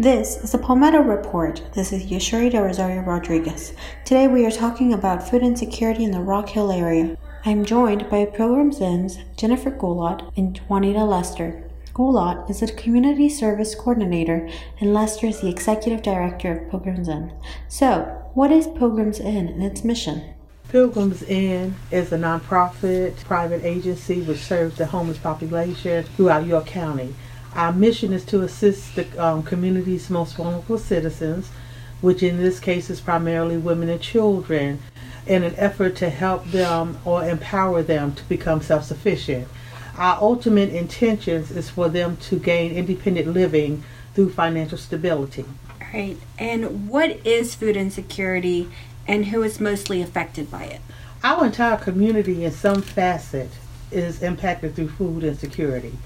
This is the Palmetto Report. This is Yashuri de Rosario Rodriguez. Today we are talking about food insecurity in the Rock Hill area. I am joined by Pilgrim's Inn's Jennifer Goulart and Juanita Lester. Goulart is the Community Service Coordinator and Lester is the Executive Director of Pilgrim's Inn. So, what is Pilgrim's Inn and its mission? Pilgrim's Inn is a nonprofit private agency which serves the homeless population throughout York County. Our mission is to assist the um, community's most vulnerable citizens, which in this case is primarily women and children, in an effort to help them or empower them to become self sufficient. Our ultimate intentions is for them to gain independent living through financial stability. All right. And what is food insecurity and who is mostly affected by it? Our entire community, in some facet, is impacted through food insecurity.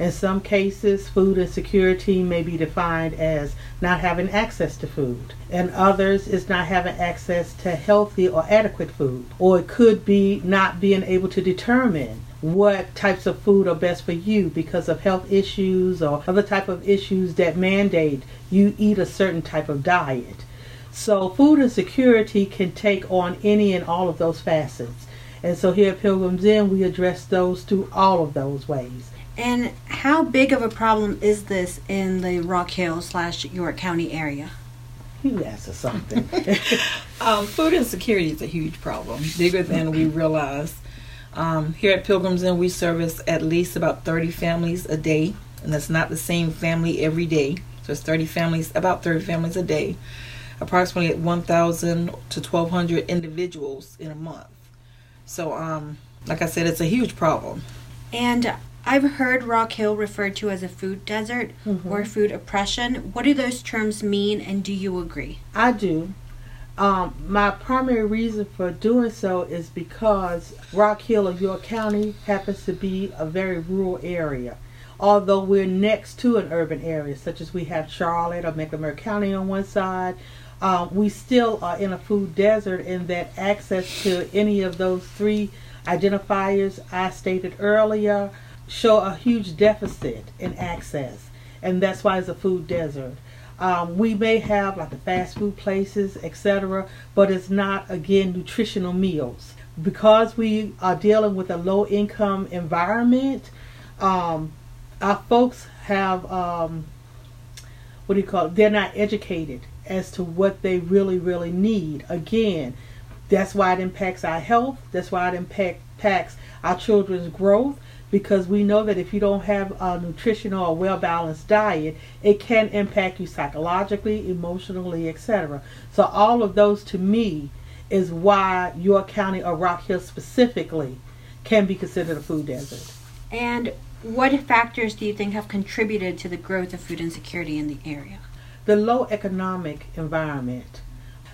In some cases, food insecurity may be defined as not having access to food. In others, it's not having access to healthy or adequate food. Or it could be not being able to determine what types of food are best for you because of health issues or other type of issues that mandate you eat a certain type of diet. So food insecurity can take on any and all of those facets. And so here at Pilgrim's Inn, we address those through all of those ways. And how big of a problem is this in the Rock Hill slash York County area? You asked something. um, food insecurity is a huge problem, bigger than we realize. Um, here at Pilgrims Inn, we service at least about 30 families a day, and that's not the same family every day. So it's 30 families, about 30 families a day, approximately 1,000 to 1,200 individuals in a month. So, um, like I said, it's a huge problem. And I've heard Rock Hill referred to as a food desert mm-hmm. or food oppression. What do those terms mean, and do you agree? I do. Um, my primary reason for doing so is because Rock Hill of York County happens to be a very rural area. Although we're next to an urban area, such as we have Charlotte or Mecklenburg County on one side, um, we still are in a food desert in that access to any of those three identifiers I stated earlier show a huge deficit in access, and that's why it's a food desert. Um, we may have like the fast food places, etc., but it's not again nutritional meals because we are dealing with a low income environment. Um, our folks have um, what do you call it? They're not educated as to what they really, really need. Again, that's why it impacts our health. That's why it impact, impacts our children's growth because we know that if you don't have a nutritional or well balanced diet, it can impact you psychologically, emotionally, etc. So, all of those to me is why York County or Rock Hill specifically can be considered a food desert. And what factors do you think have contributed to the growth of food insecurity in the area? The low economic environment.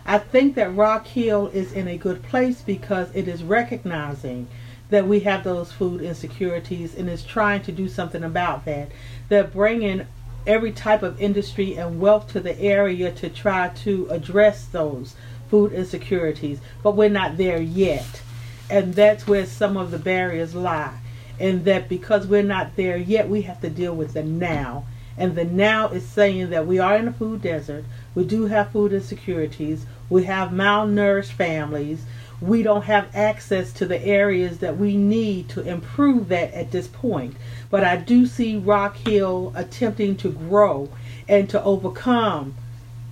I think that Rock Hill is in a good place because it is recognizing that we have those food insecurities and is trying to do something about that. They're bringing every type of industry and wealth to the area to try to address those food insecurities, but we're not there yet. And that's where some of the barriers lie. And that because we're not there yet, we have to deal with the now. And the now is saying that we are in a food desert, we do have food insecurities, we have malnourished families, we don't have access to the areas that we need to improve that at this point. But I do see Rock Hill attempting to grow and to overcome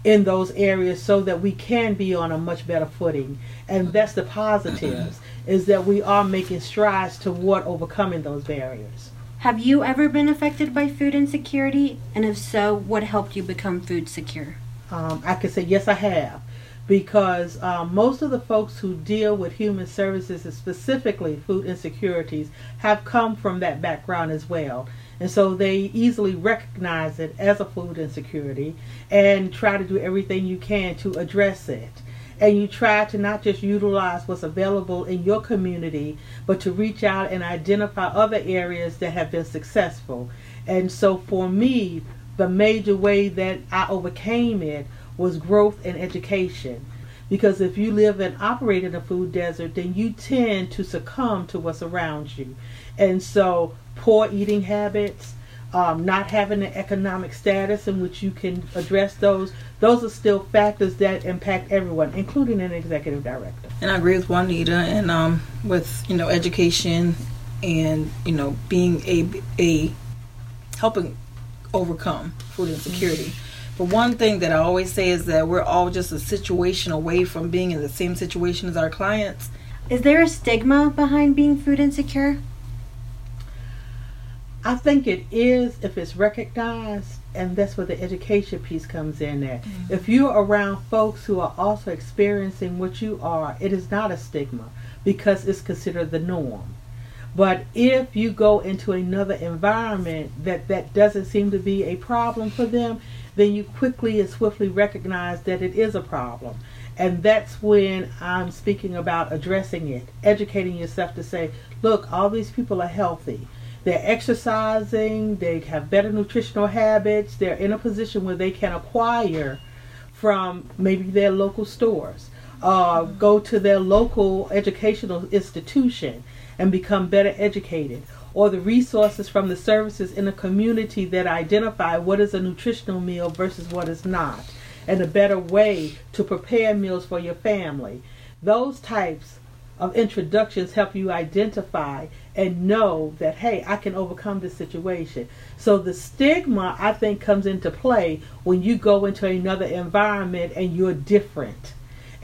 in those areas so that we can be on a much better footing. And that's the positives is that we are making strides toward overcoming those barriers. Have you ever been affected by food insecurity? And if so, what helped you become food secure? Um, I can say yes, I have because um, most of the folks who deal with human services and specifically food insecurities have come from that background as well. And so they easily recognize it as a food insecurity and try to do everything you can to address it. And you try to not just utilize what's available in your community, but to reach out and identify other areas that have been successful. And so for me, the major way that I overcame it was growth and education. Because if you live and operate in a food desert, then you tend to succumb to what's around you. And so, poor eating habits, um, not having an economic status in which you can address those, those are still factors that impact everyone, including an executive director. And I agree with Juanita, and um, with you know education, and you know being a a helping overcome food insecurity. Mm-hmm. But one thing that I always say is that we're all just a situation away from being in the same situation as our clients. Is there a stigma behind being food insecure? I think it is if it's recognized, and that's where the education piece comes in there. Mm-hmm. If you're around folks who are also experiencing what you are, it is not a stigma because it's considered the norm. But if you go into another environment that that doesn't seem to be a problem for them, then you quickly and swiftly recognize that it is a problem. And that's when I'm speaking about addressing it, educating yourself to say, look, all these people are healthy they're exercising, they have better nutritional habits, they're in a position where they can acquire from maybe their local stores, uh, go to their local educational institution and become better educated, or the resources from the services in a community that identify what is a nutritional meal versus what is not, and a better way to prepare meals for your family. Those types of introductions help you identify and know that hey i can overcome this situation so the stigma i think comes into play when you go into another environment and you're different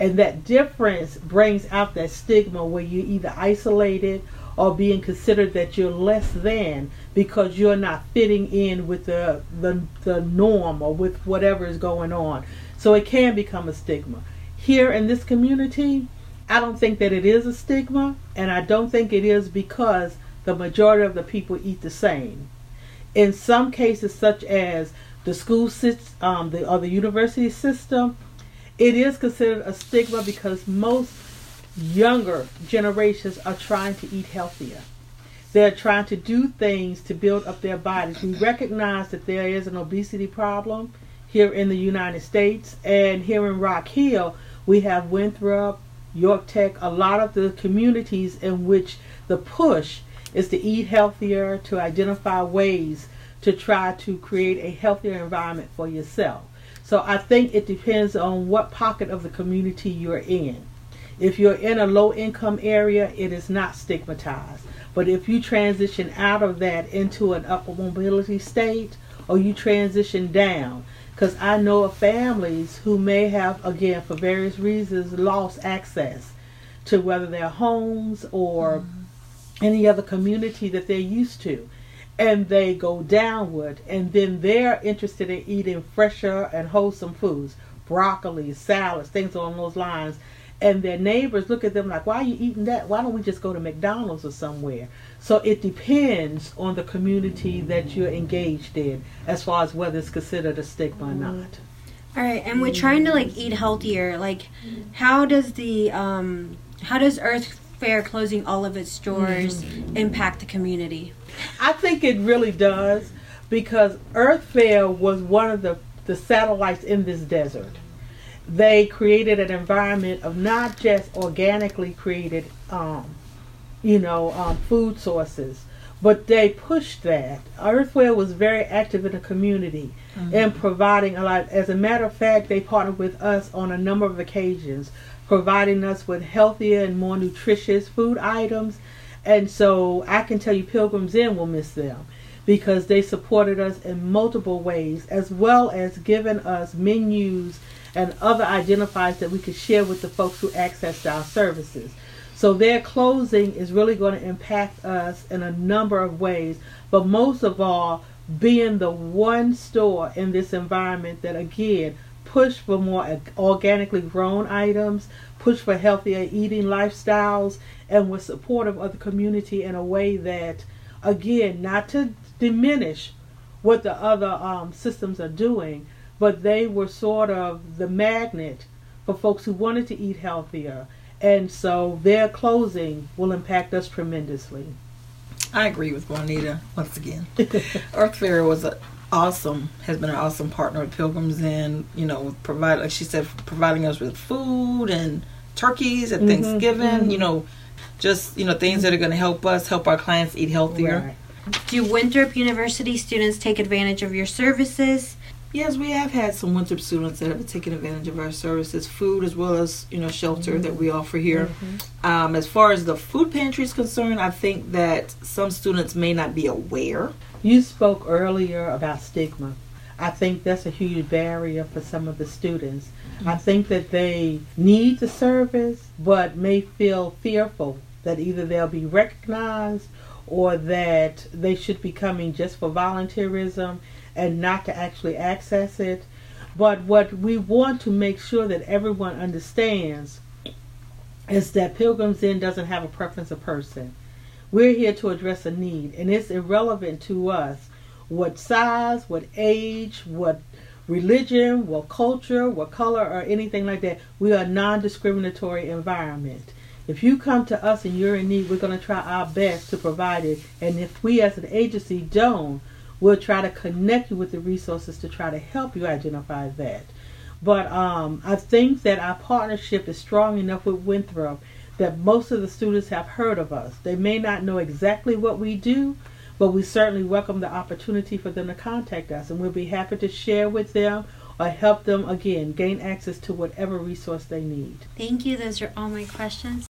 and that difference brings out that stigma where you're either isolated or being considered that you're less than because you're not fitting in with the, the, the norm or with whatever is going on so it can become a stigma here in this community I don't think that it is a stigma, and I don't think it is because the majority of the people eat the same. In some cases, such as the school sits, um, the or the university system, it is considered a stigma because most younger generations are trying to eat healthier. They're trying to do things to build up their bodies. We recognize that there is an obesity problem here in the United States, and here in Rock Hill, we have Winthrop, York Tech, a lot of the communities in which the push is to eat healthier, to identify ways to try to create a healthier environment for yourself. So I think it depends on what pocket of the community you're in. If you're in a low income area, it is not stigmatized. But if you transition out of that into an upper mobility state or you transition down, because I know of families who may have, again, for various reasons, lost access to whether their homes or mm-hmm. any other community that they're used to. And they go downward, and then they're interested in eating fresher and wholesome foods broccoli, salads, things along those lines and their neighbors look at them like, why are you eating that? Why don't we just go to McDonald's or somewhere? So it depends on the community that you're engaged in as far as whether it's considered a stigma or not. All right, and we're trying to like eat healthier. Like, how does the um, how does Earth Fare closing all of its stores mm-hmm. impact the community? I think it really does because Earth Fare was one of the the satellites in this desert they created an environment of not just organically created, um, you know, um, food sources, but they pushed that. Earth Fare was very active in the community mm-hmm. and providing a lot. As a matter of fact, they partnered with us on a number of occasions, providing us with healthier and more nutritious food items. And so I can tell you, Pilgrims Inn will miss them because they supported us in multiple ways, as well as giving us menus and other identifiers that we could share with the folks who accessed our services. So their closing is really going to impact us in a number of ways, but most of all, being the one store in this environment that again push for more organically grown items, push for healthier eating lifestyles, and was supportive of the community in a way that, again, not to diminish what the other um, systems are doing, but they were sort of the magnet for folks who wanted to eat healthier. And so their closing will impact us tremendously. I agree with Juanita once again. Earth Fare was an awesome, has been an awesome partner with Pilgrims Inn, you know, provide like she said, providing us with food and turkeys at mm-hmm, Thanksgiving, mm-hmm. you know, just, you know, things that are going to help us help our clients eat healthier. Right. Do Winthrop University students take advantage of your services? Yes, we have had some Winthrop students that have taken advantage of our services, food as well as you know shelter mm-hmm. that we offer here. Mm-hmm. Um, as far as the food pantry is concerned, I think that some students may not be aware. You spoke earlier about stigma. I think that's a huge barrier for some of the students. Mm-hmm. I think that they need the service, but may feel fearful that either they'll be recognized or that they should be coming just for volunteerism and not to actually access it. But what we want to make sure that everyone understands is that Pilgrims Inn doesn't have a preference of person. We're here to address a need, and it's irrelevant to us what size, what age, what religion, what culture, what color, or anything like that. We are a non discriminatory environment. If you come to us and you're in need, we're going to try our best to provide it. And if we as an agency don't, we'll try to connect you with the resources to try to help you identify that. But um, I think that our partnership is strong enough with Winthrop that most of the students have heard of us. They may not know exactly what we do, but we certainly welcome the opportunity for them to contact us, and we'll be happy to share with them or help them again gain access to whatever resource they need. Thank you. Those are all my questions.